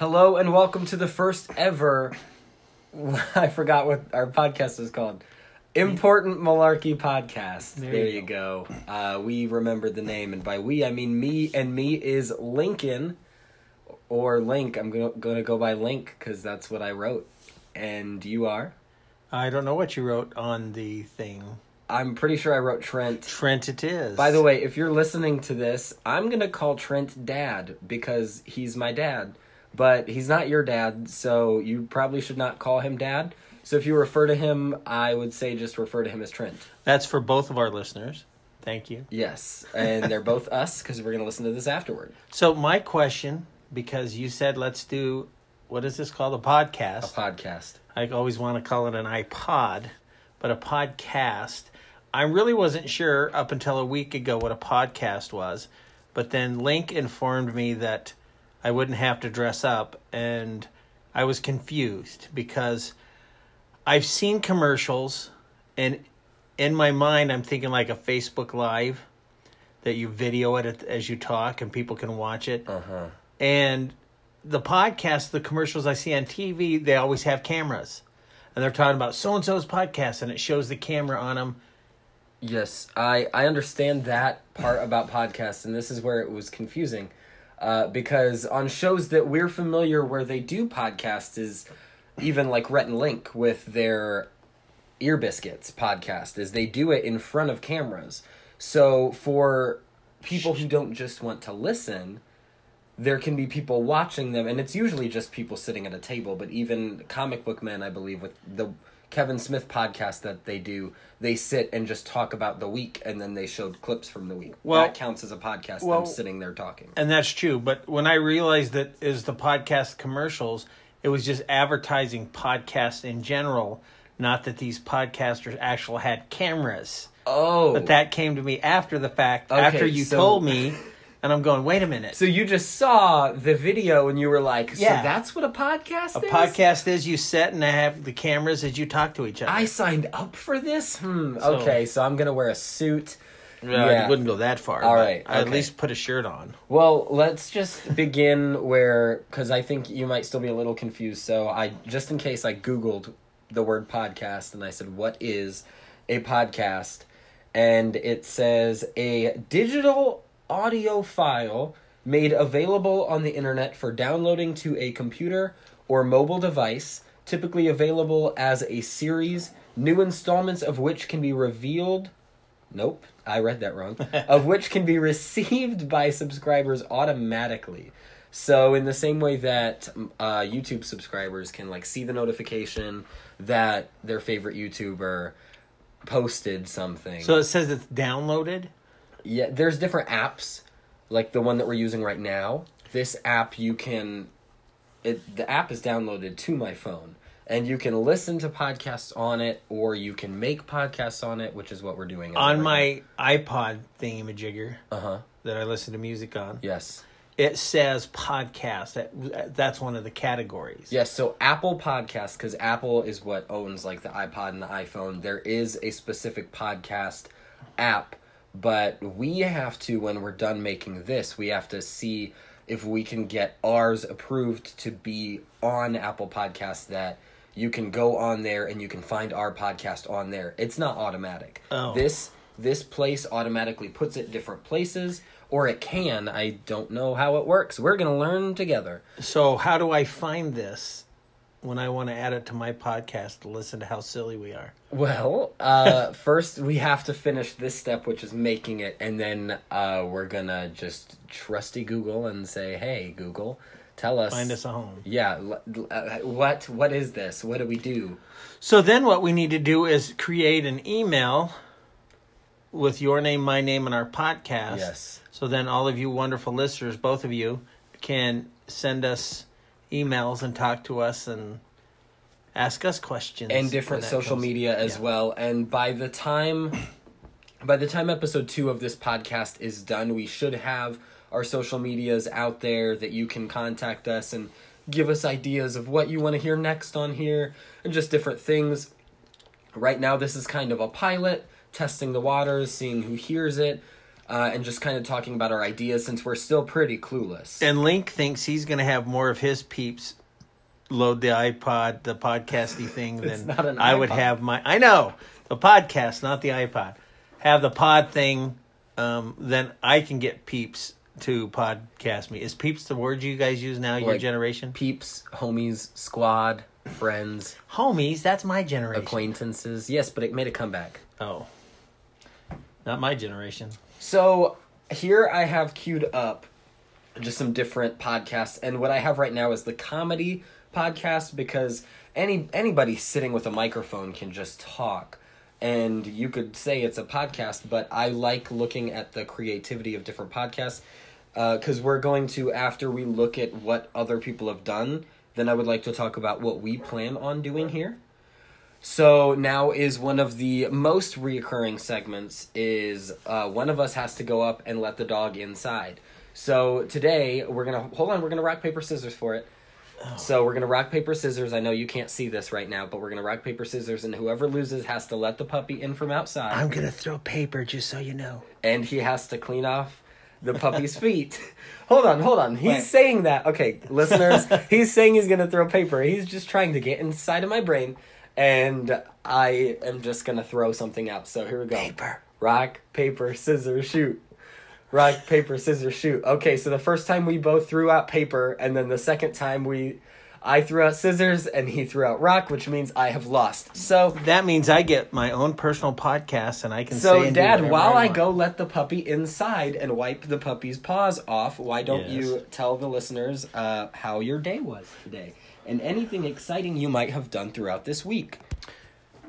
Hello and welcome to the first ever. I forgot what our podcast is called. Important Malarkey Podcast. There, There you you go. Uh, we remembered the name, and by we I mean me, and me is Lincoln, or Link. I'm gonna gonna go by Link because that's what I wrote, and you are. I don't know what you wrote on the thing. I'm pretty sure I wrote Trent. Trent, it is. By the way, if you're listening to this, I'm gonna call Trent Dad because he's my dad, but he's not your dad, so you probably should not call him Dad. So if you refer to him, I would say just refer to him as Trent. that's for both of our listeners. Thank you. Yes, and they're both us because we're gonna listen to this afterward. So my question, because you said let's do, what is this called? A podcast? A podcast. podcast. I always want to call it an iPod, but a podcast. I really wasn't sure up until a week ago what a podcast was, but then Link informed me that I wouldn't have to dress up, and I was confused because I've seen commercials, and in my mind, I'm thinking like a Facebook Live that you video it as you talk and people can watch it. Uh huh. And the podcast, the commercials I see on TV, they always have cameras. And they're talking about so and so's podcast, and it shows the camera on them. Yes, I I understand that part about podcasts, and this is where it was confusing, uh, because on shows that we're familiar where they do podcasts is even like Rhett and Link with their Ear Biscuits podcast is they do it in front of cameras. So for people who don't just want to listen, there can be people watching them, and it's usually just people sitting at a table. But even comic book men, I believe, with the Kevin Smith podcast that they do, they sit and just talk about the week, and then they showed clips from the week. Well- that counts as a podcast. well- them sitting there talking. And that's true. But when I realized that is the podcast commercials, it was just advertising podcasts in general, not that these podcasters actually had cameras. Oh, But that came to me after the fact, Okay, after you so- told me, and I'm going, wait a minute. so you just saw the video and you were like, "So Yeah. that's what a podcast is? a is." podcast is you sit and I have the cameras as you talk to each other. I signed up for this. Hmm. So- okay, so I'm gonna wear a suit. Well, Yeah. I wouldn't go that far. All right, I'd at least put a shirt on. Well, let's just begin where because I think you might still be a little confused. So I just in case I googled the word podcast and I said what is a podcast, and it says a digital audio file made available on the internet for downloading to a computer or mobile device, typically available as a series, new installments of which can be revealed Nope, I read that wrong. of which can be received by subscribers automatically. So in the same way that uh, YouTube subscribers can like see the notification that their favorite YouTuber posted something. So it says it's downloaded. Yeah, there's different apps like the one that we're using right now. This app you can it the app is downloaded to my phone and you can listen to podcasts on it or you can make podcasts on it, which is what we're doing On my iPod thingamajigger Uh-huh. that I listen to music on, Yes. it says podcast. That that's one of the categories. Yes, so Apple Podcasts, because Apple is what owns like the iPod and the iPhone. There is a specific podcast app, but we have to when we're done making this, we have to see if we can get ours approved to be on Apple Podcasts. That you can go on there and you can find our podcast on there. It's not automatic. Oh. This this place automatically puts it different places, or it can. I don't know how it works. We're gonna learn together. So how do I find this when I want to add it to my podcast to listen to how silly we are? Well, uh, first we have to finish this step, which is making it, and then uh, we're gonna just trusty Google and say, "Hey, Google, tell us." Find us a home. Yeah, uh, what what is this? What do we do? So then what we need to do is create an email with your name, my name, and our podcast. Yes. So then all of you wonderful listeners, both of you, can send us emails and talk to us and ask us questions. and different social comes- media as yeah. well. And by the time by the time episode 2 of this podcast is done, we should have our social medias out there that you can contact us and give us ideas of what you want to hear next on here and just different things. Right now this is kind of a pilot, testing the waters, seeing who hears it. Uh, and just kind of talking about our ideas since we're still pretty clueless. And Link thinks he's going to have more of his peeps load the iPod, the podcasty thing, than I would have my. I know the podcast, not the iPod. Have the pod thing, um, then I can get peeps to podcast me. Is peeps the word you guys use now? Your generation, Peeps, homies, squad, friends, homies. That's my generation. acquaintances. Yes, but it made a comeback. Oh, not my generation. So here I have queued up just some different podcasts, and what I have right now is the comedy podcast because any anybody sitting with a microphone can just talk, and you could say it's a podcast. But I like looking at the creativity of different podcasts uh, because we're going to after we look at what other people have done. Then I would like to talk about what we plan on doing here. So now is one of the most reoccurring segments is uh, one of us has to go up and let the dog inside. So today we're gonna hold on. We're gonna rock paper scissors for it. So we're gonna rock paper scissors. I know you can't see this right now, but we're gonna rock paper scissors, and whoever loses has to let the puppy in from outside, I'm gonna throw paper just so you know. and he has to clean off the puppy's feet. hold on, hold on. He's Wait. saying that. Okay, listeners, he's saying he's gonna throw paper. He's just trying to get inside of my brain, and I am just gonna throw something out. So here we go. Paper. Rock, paper, scissors, shoot. Rock, paper, scissors, shoot. Okay, so the first time we both threw out paper, and then the second time we, I threw out scissors and he threw out rock, which means I have lost. So That means I get my own personal podcast, and I can. say so, Dad, while I, want. go let the puppy inside and wipe the puppy's paws off, why don't Yes. you tell the listeners uh, how your day was today and anything exciting you might have done throughout this week?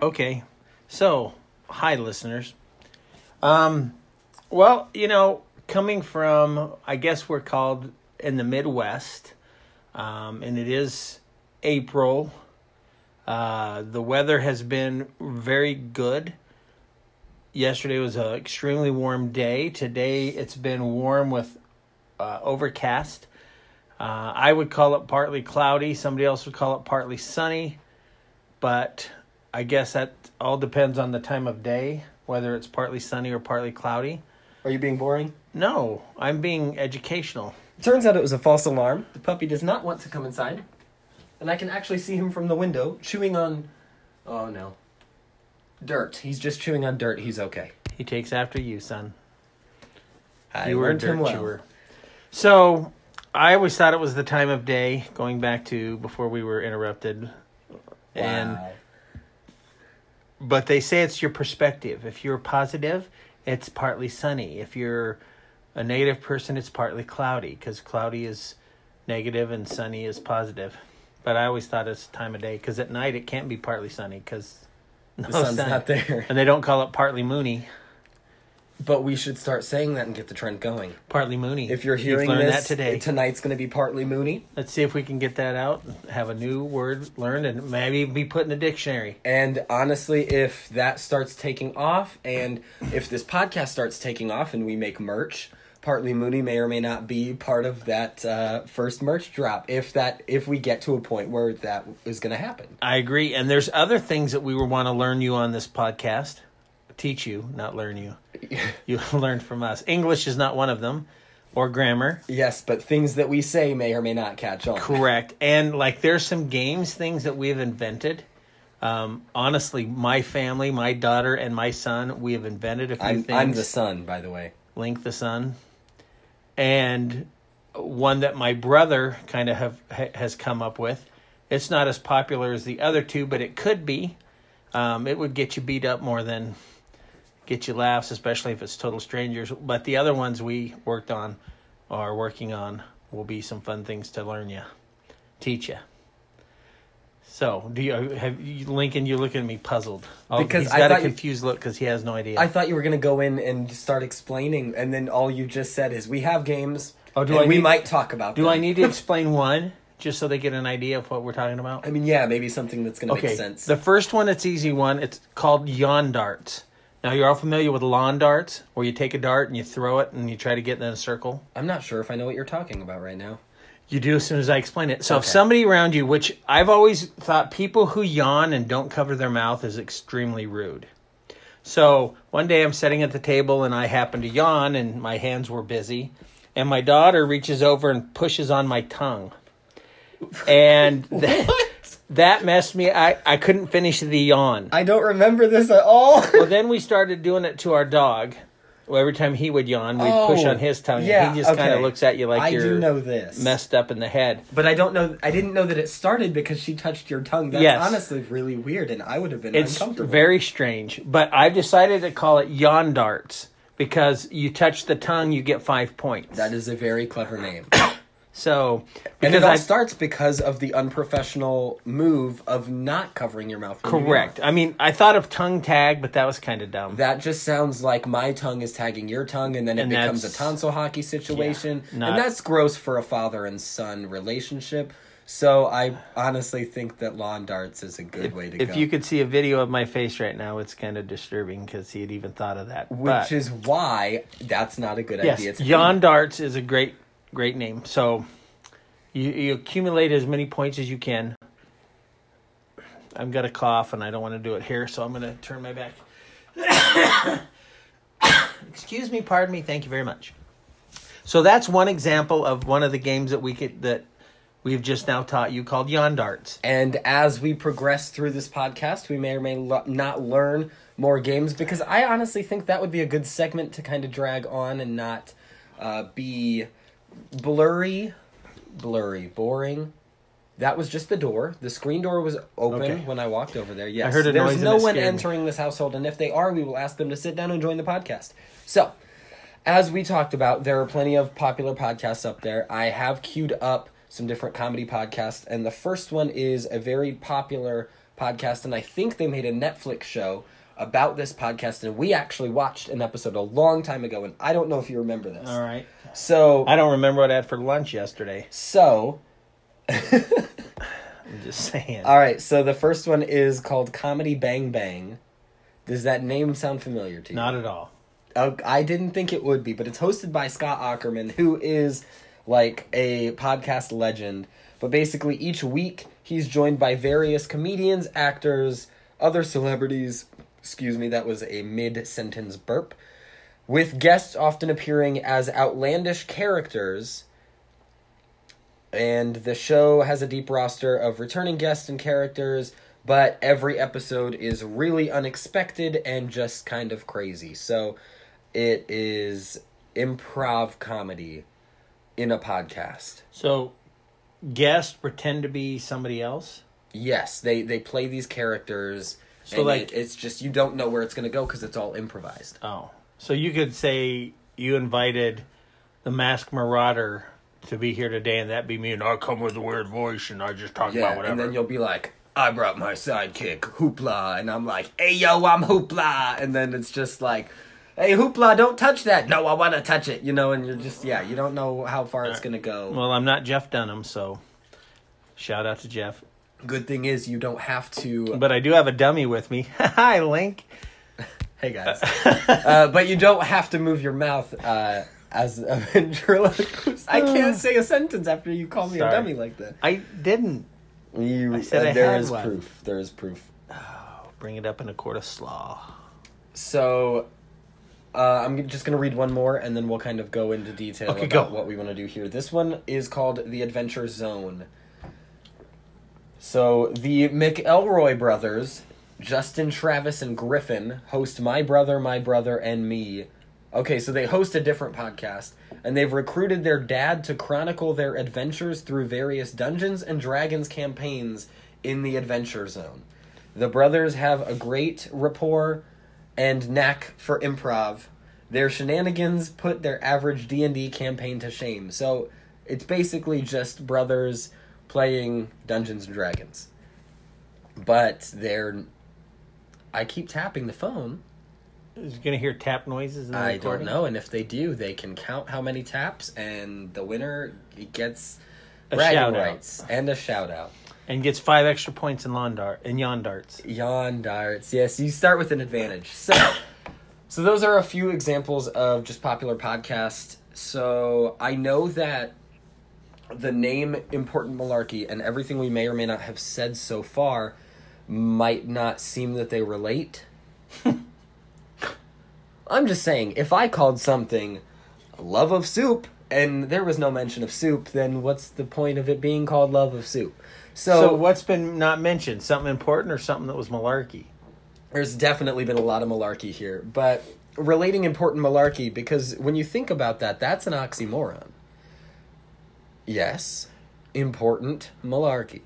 Okay, so hi, listeners. Um, well, you know, coming from, I guess we're called in the Midwest, um, and it is April. Uh, the weather has been very good. Yesterday was an extremely warm day. Today it's been warm with uh, overcast. Uh, I would call it partly cloudy. Somebody else would call it partly sunny. But I guess that all depends on the time of day, whether it's partly sunny or partly cloudy. Are you being boring? No, I'm being educational. Turns out it was a false alarm. The puppy does not want to come inside. And I can actually see him from the window chewing on. Oh no. Dirt. He's just chewing on dirt. He's okay. He takes after you, son. I you were a dirt well. chewer. So I always thought it was the time of day, going back to before we were interrupted. And but they say it's your perspective. If you're positive, it's partly sunny. If you're a negative person, it's partly cloudy because cloudy is negative and sunny is positive. But I always thought it's time of day because at night it can't be partly sunny because no the sun's sun. not there. and they don't call it partly moony. But we should start saying that and get the trend going. Partly Mooney. If you're You've hearing learned this that today, tonight's going to be partly Mooney. let's see if we can get that out. Have a new word learned and maybe be put in the dictionary. And honestly, if that starts taking off, and if this podcast starts taking off, and we make merch, partly Mooney may or may not be part of that uh, first merch drop. If that, if we get to a point where that is going to happen. I agree. And there's other things that we would want to learn you on this podcast. Teach you, not learn you. You learned from us. English is not one of them, or grammar. Yes, but things that we say may or may not catch on. Correct. And like there's some games things that we've invented. Um, honestly, my family, my daughter and my son, we have invented a few I'm, things. I'm the son, by the way. Link the Son, and one that my brother kind of have ha, has come up with. It's not as popular as the other two, but it could be. Um, it would get you beat up more than get you laughs, especially if it's total strangers. But the other ones we worked on, or are working on, will be some fun things to learn you, teach you. So, do you have you, Lincoln? You looking at me puzzled Oh, Because he's I got a thought you- confused look because he has no idea. I thought you were going to go in and start explaining, and then all you just said is, "We have games, Oh, do and I we need- might talk about Do them." I need to explain one just so they get an idea of what we're talking about? I mean, yeah, maybe something that's going to Okay, make sense. the first one, it's easy one. It's called yawn darts. Now you're all familiar with lawn darts, where you take a dart and you throw it and you try to get in a circle. I'm not sure if I know what you're talking about right now. You do as soon as I explain it. So if Okay. somebody around you, which I've always thought people who yawn and don't cover their mouth is extremely rude. So one day I'm sitting at the table and I happen to yawn and my hands were busy. And my daughter reaches over and pushes on my tongue. And that, that messed me. I, I couldn't finish the yawn. I don't remember this at all. Well, then we started doing it to our dog. Well, every time he would yawn, we'd push Oh, on his tongue. yeah, and he just kind of okay. looks at you like I you're know this. messed up in the head. But I don't know. I didn't know that it started because she touched your tongue. That's Yes. honestly really weird, and I would have been It's uncomfortable. very strange, but I've decided to call it yawn darts because you touch the tongue, you get five points. That is a very clever name, so and it all I starts because of the unprofessional move of not covering your mouth. you correct. I mean, I thought of tongue tag, but that was kind of dumb. That just sounds like my tongue is tagging your tongue, and then it And becomes a tonsil hockey situation, Yeah, not- and that's gross for a father and son relationship. So I honestly think that lawn darts is a good way to if go. If you could see a video of my face right now, it's kind of disturbing because he had even thought of that. which But- is why that's not a good yes, idea. to yawn darts is a great, great name. So you, you accumulate as many points as you can. I've got a cough and I don't want to do it here, so I'm going to turn my back. Excuse me, pardon me. Thank you very much. So that's one example of one of the games that we could that we've just now taught you called yawn darts. And as we progress through this podcast, we may or may lo- not learn more games because I honestly think that would be a good segment to kind of drag on and not uh, be blurry, blurry, boring. That was just the door. The screen door was open Okay. when I walked over there. Yes, heard a there's noise no one entering this household, and if they are, we will ask them to sit down and join the podcast. So, as we talked about, there are plenty of popular podcasts up there. I have queued up some different comedy podcasts, and the first one is a very popular podcast, and I think they made a Netflix show about this podcast, and we actually watched an episode a long time ago, and I don't know if you remember this. All right. So, I don't remember what I had for lunch yesterday. so, I'm just saying. all right. So the first one is called Comedy Bang Bang. Does that name sound familiar to you? Not at all. Uh, I didn't think it would be, but it's hosted by Scott Aukerman, who is like a podcast legend. But basically, each week he's joined by various comedians, actors, other celebrities. Excuse me, that was a mid sentence burp. With guests often appearing as outlandish characters. And the show has a deep roster of returning guests and characters, but every episode is really unexpected and just kind of crazy. So it is improv comedy in a podcast. So, guests pretend to be somebody else. Yes, they they play these characters. So, and like- it- it's just you don't know where it's going to go because it's all improvised. Oh, so you could say you invited the Masked Marauder to be here today, and that be me, and I come with a weird voice, and I just talk about whatever. and then you'll be like, I brought my sidekick, Hoopla, and I'm like, hey yo, I'm Hoopla, and then it's just like, hey Hoopla, don't touch that. No, I want to touch it, you know, and you're just yeah, you don't know how far it's gonna go. well, I'm not Jeff Dunham, so shout out to Jeff. Good thing is you don't have to. But I do have a dummy with me. Hi, Link. hey guys, uh, but you don't have to move your mouth uh, as a ventriloquist. I can't say a sentence after you call me Sorry. a dummy like that. I didn't You, I said uh, I there had is one. proof. There is proof. bring it up in a court of slaw. So, uh, I'm just going to read one more and then we'll kind of go into detail Okay, about go. what we want to do here. This one is called The Adventure Zone. So, the McElroy brothers, Justin, Travis, and Griffin, host My Brother, My Brother, and Me. Okay, so they host a different podcast, and they've recruited their dad to chronicle their adventures through various Dungeons and Dragons campaigns in the Adventure Zone. The brothers have a great rapport and knack for improv. Their shenanigans put their average D&D campaign to shame. So, it's basically just brothers playing Dungeons and Dragons. But they're I keep tapping the phone. Is you gonna hear tap noises in the I recording? don't know, and if they do, they can count how many taps, and the winner gets A bragging shout-out. and a shout out. And gets five extra points in lawn dart in yawn darts. Yawn darts. Yes, you start with an advantage. So, so those are a few examples of just popular podcasts. So I know that the name Important Malarkey and everything we may or may not have said so far might not seem that they relate. I'm just saying, if I called something love of soup and there was no mention of soup, then what's the point of it being called love of soup? So, So, what's been not mentioned? Something important or something that was malarkey? there's definitely been a lot of malarkey here, but relating important malarkey because when you think about that, that's an oxymoron. Yes, important malarkey.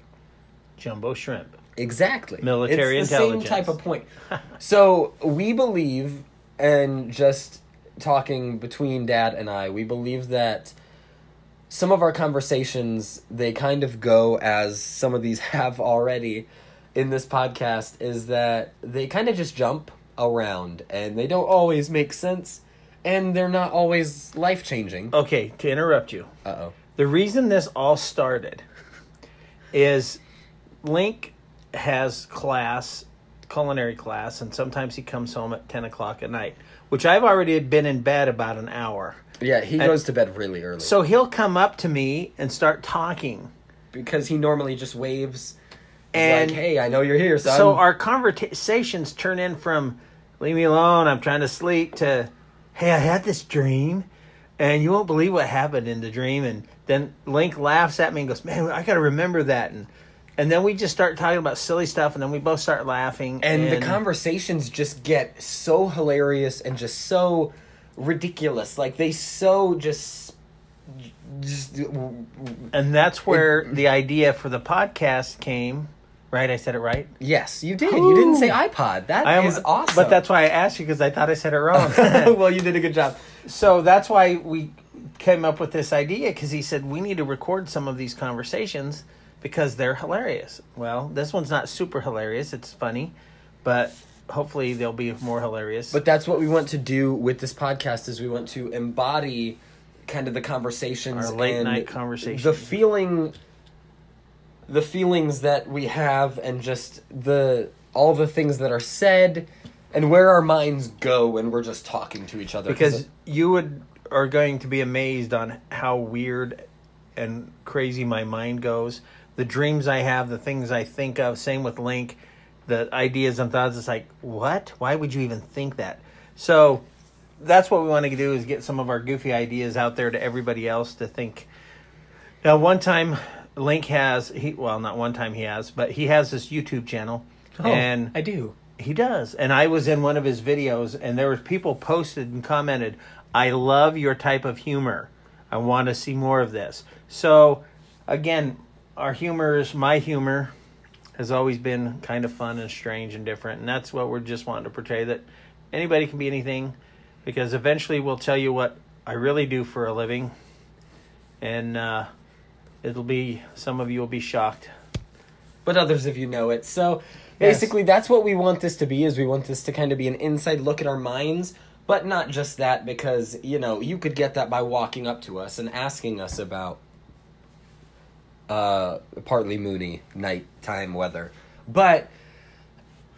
Jumbo shrimp. Exactly. Military it's the intelligence. Same type of point. so we believe, and just talking between Dad and I, we believe that some of our conversations they kind of go as some of these have already in this podcast is that they kind of just jump around and they don't always make sense and they're not always life changing. Okay, to interrupt you. Uh oh. The reason this all started is Link has class, culinary class, and sometimes he comes home at 10 o'clock at night, which I've already been in bed about an hour. Yeah, he goes to bed really early. So he'll come up to me and start talking. because he normally just waves He's And- like, hey, I know you're here, son. So our conversations turn in from "leave me alone, I'm trying to sleep" to "hey, I had this dream, and you won't believe what happened in the dream." And then Link laughs at me and goes, "Man, I got to remember that." And and then we just start talking about silly stuff, and then we both start laughing. and the conversations just get so hilarious and just so ridiculous. Like they so just just and that's where the idea for the podcast came. Right, I said it right. yes, you did. You didn't say iPod. That I is awesome. But that's why I asked you because I thought I said it wrong. well, you did a good job. So that's why we came up with this idea because he said we need to record some of these conversations because they're hilarious. Well, this one's not super hilarious, it's funny, but hopefully they'll be more hilarious. But that's what we want to do with this podcast is we want to embody kind of the conversations Our late night conversations. the feeling the feelings that we have and just the all the things that are said and where our minds go when we're just talking to each other because you would are going to be amazed on how weird and crazy my mind goes. The dreams I have, the things I think of, same with Link, the ideas and thoughts. It's like, what? Why would you even think that? So that's what we want to do is get some of our goofy ideas out there to everybody else to think. Now, one time Link has he well, not one time he has, but he has this YouTube channel, Oh, and I do. he does. And I was in one of his videos and there was people posted and commented, "I love your type of humor. I want to see more of this." So, again, our humor is my humor has always been kind of fun and strange and different, and that's what we're just wanting to portray that anybody can be anything because eventually we'll tell you what I really do for a living and uh it'll be some of you will be shocked. but others of you know it. So Yes. basically, that's what we want this to be. Is we want this to kind of be an inside look at our minds, but not just that, because you know you could get that by walking up to us and asking us about uh, partly moony nighttime weather. But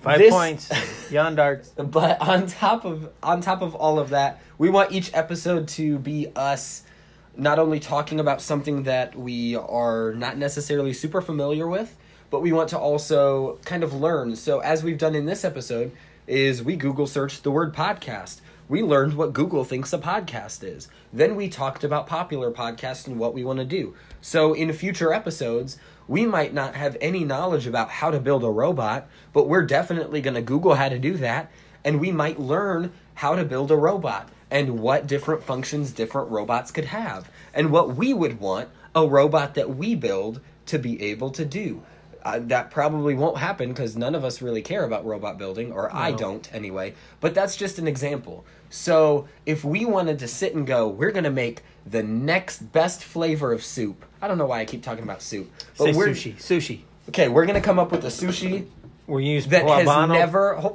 5 This- points. Yawn darts. but on top of on top of all of that, we want each episode to be us not only talking about something that we are not necessarily super familiar with, but we want to also kind of learn. So as we've done in this episode is we Google searched the word podcast. We learned what Google thinks a podcast is. Then we talked about popular podcasts and what we want to do. So in future episodes, we might not have any knowledge about how to build a robot, but we're definitely going to Google how to do that and we might learn how to build a robot and what different functions different robots could have and what we would want a robot that we build to be able to do. Uh, that probably won't happen because none of us really care about robot building, or I don't anyway. But that's just an example. So if we wanted to sit and go, we're going to make the next best flavor of soup. I don't know why I keep talking about soup. But Say we're, sushi. Sushi. Okay, we're going to come up with a sushi We're gonna that has never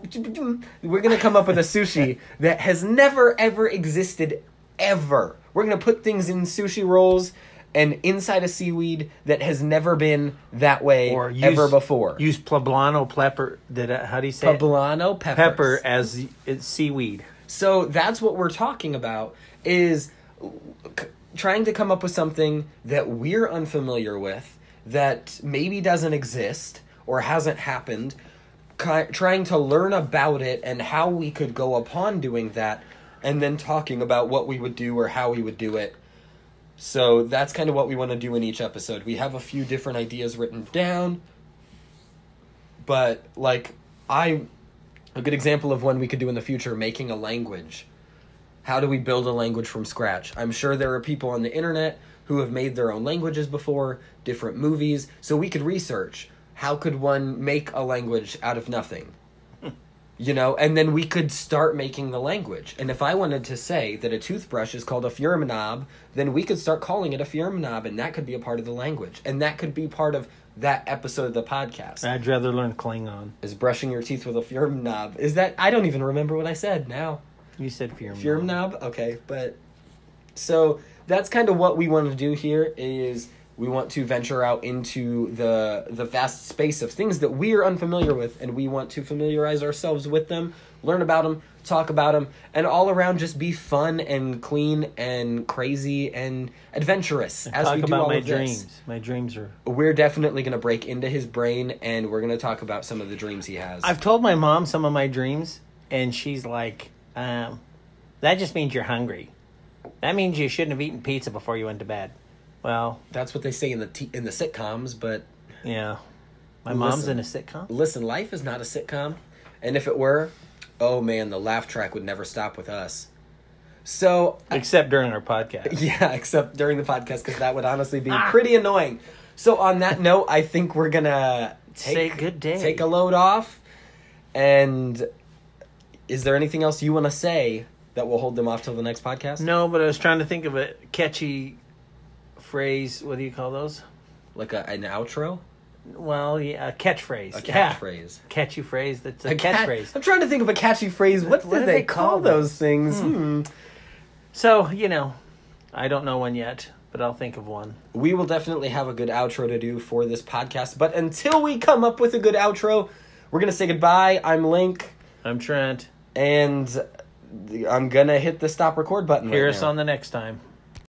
we're gonna come up with a sushi that has never ever existed ever we're gonna put things in sushi rolls and inside a seaweed that has never been that way or use, ever before Use poblano pepper. Did I, how do you say it? poblano peppers. Pepper as seaweed. So that's what we're talking about is c- trying to come up with something that we're unfamiliar with that maybe doesn't exist or hasn't happened ki- trying to learn about it and how we could go upon doing that and then talking about what we would do or how we would do it. So that's kind of what we want to do in each episode. We have a few different ideas written down, but like I a good example of one we could do in the future making a language. How do we build a language from scratch? I'm sure there are people on the internet who have made their own languages before, different movies, so we could research how could one make a language out of nothing? You know, and then we could start making the language. And if I wanted to say that a toothbrush is called a knob, then we could start calling it a knob, and that could be a part of the language. And that could be part of that episode of the podcast. I'd rather learn Klingon. Is brushing your teeth with a knob. Is that I don't even remember what I said now. You said Firm knob. Okay, but so that's kind of what we want to do here is we want to venture out into the the vast space of things that we are unfamiliar with and we want to familiarize ourselves with them learn about them talk about them and all around just be fun and clean and crazy and adventurous And as talk we do about all my of this. dreams. My dreams are. we're definitely going to break into his brain and we're going to talk about some of the dreams he has I've told my mom some of my dreams, and she's like, um, "That just means you're hungry. That means you shouldn't have eaten pizza before you went to bed." Well, that's what they say in the t- in the sitcoms but yeah. My mom's Listen. in a sitcom. Listen, life is not a sitcom, and if it were, oh man, the laugh track would never stop with us. So Except during our podcast. yeah, except during the podcast because that would honestly be ah! pretty annoying. So on that note, I think we're gonna take Say good day. take a load off. And is there anything else you want to say that will hold them off till the next podcast? No, but I was trying to think of a catchy phrase. What do you call those? like a, an outro, Well, yeah, a catchphrase. a Yeah. catchphrase. Catchy phrase. That's a, A cat- catchphrase. I'm trying to think of a catchy phrase. What, What did they, they call, those things? Hmm. So you know, I don't know one yet, but I'll think of one. we will definitely have a good outro to do for this podcast. But until we come up with a good outro, we're gonna say goodbye. I'm Link, I'm Trent. and I'm gonna hit the stop record button. Hear right us now. on the next time.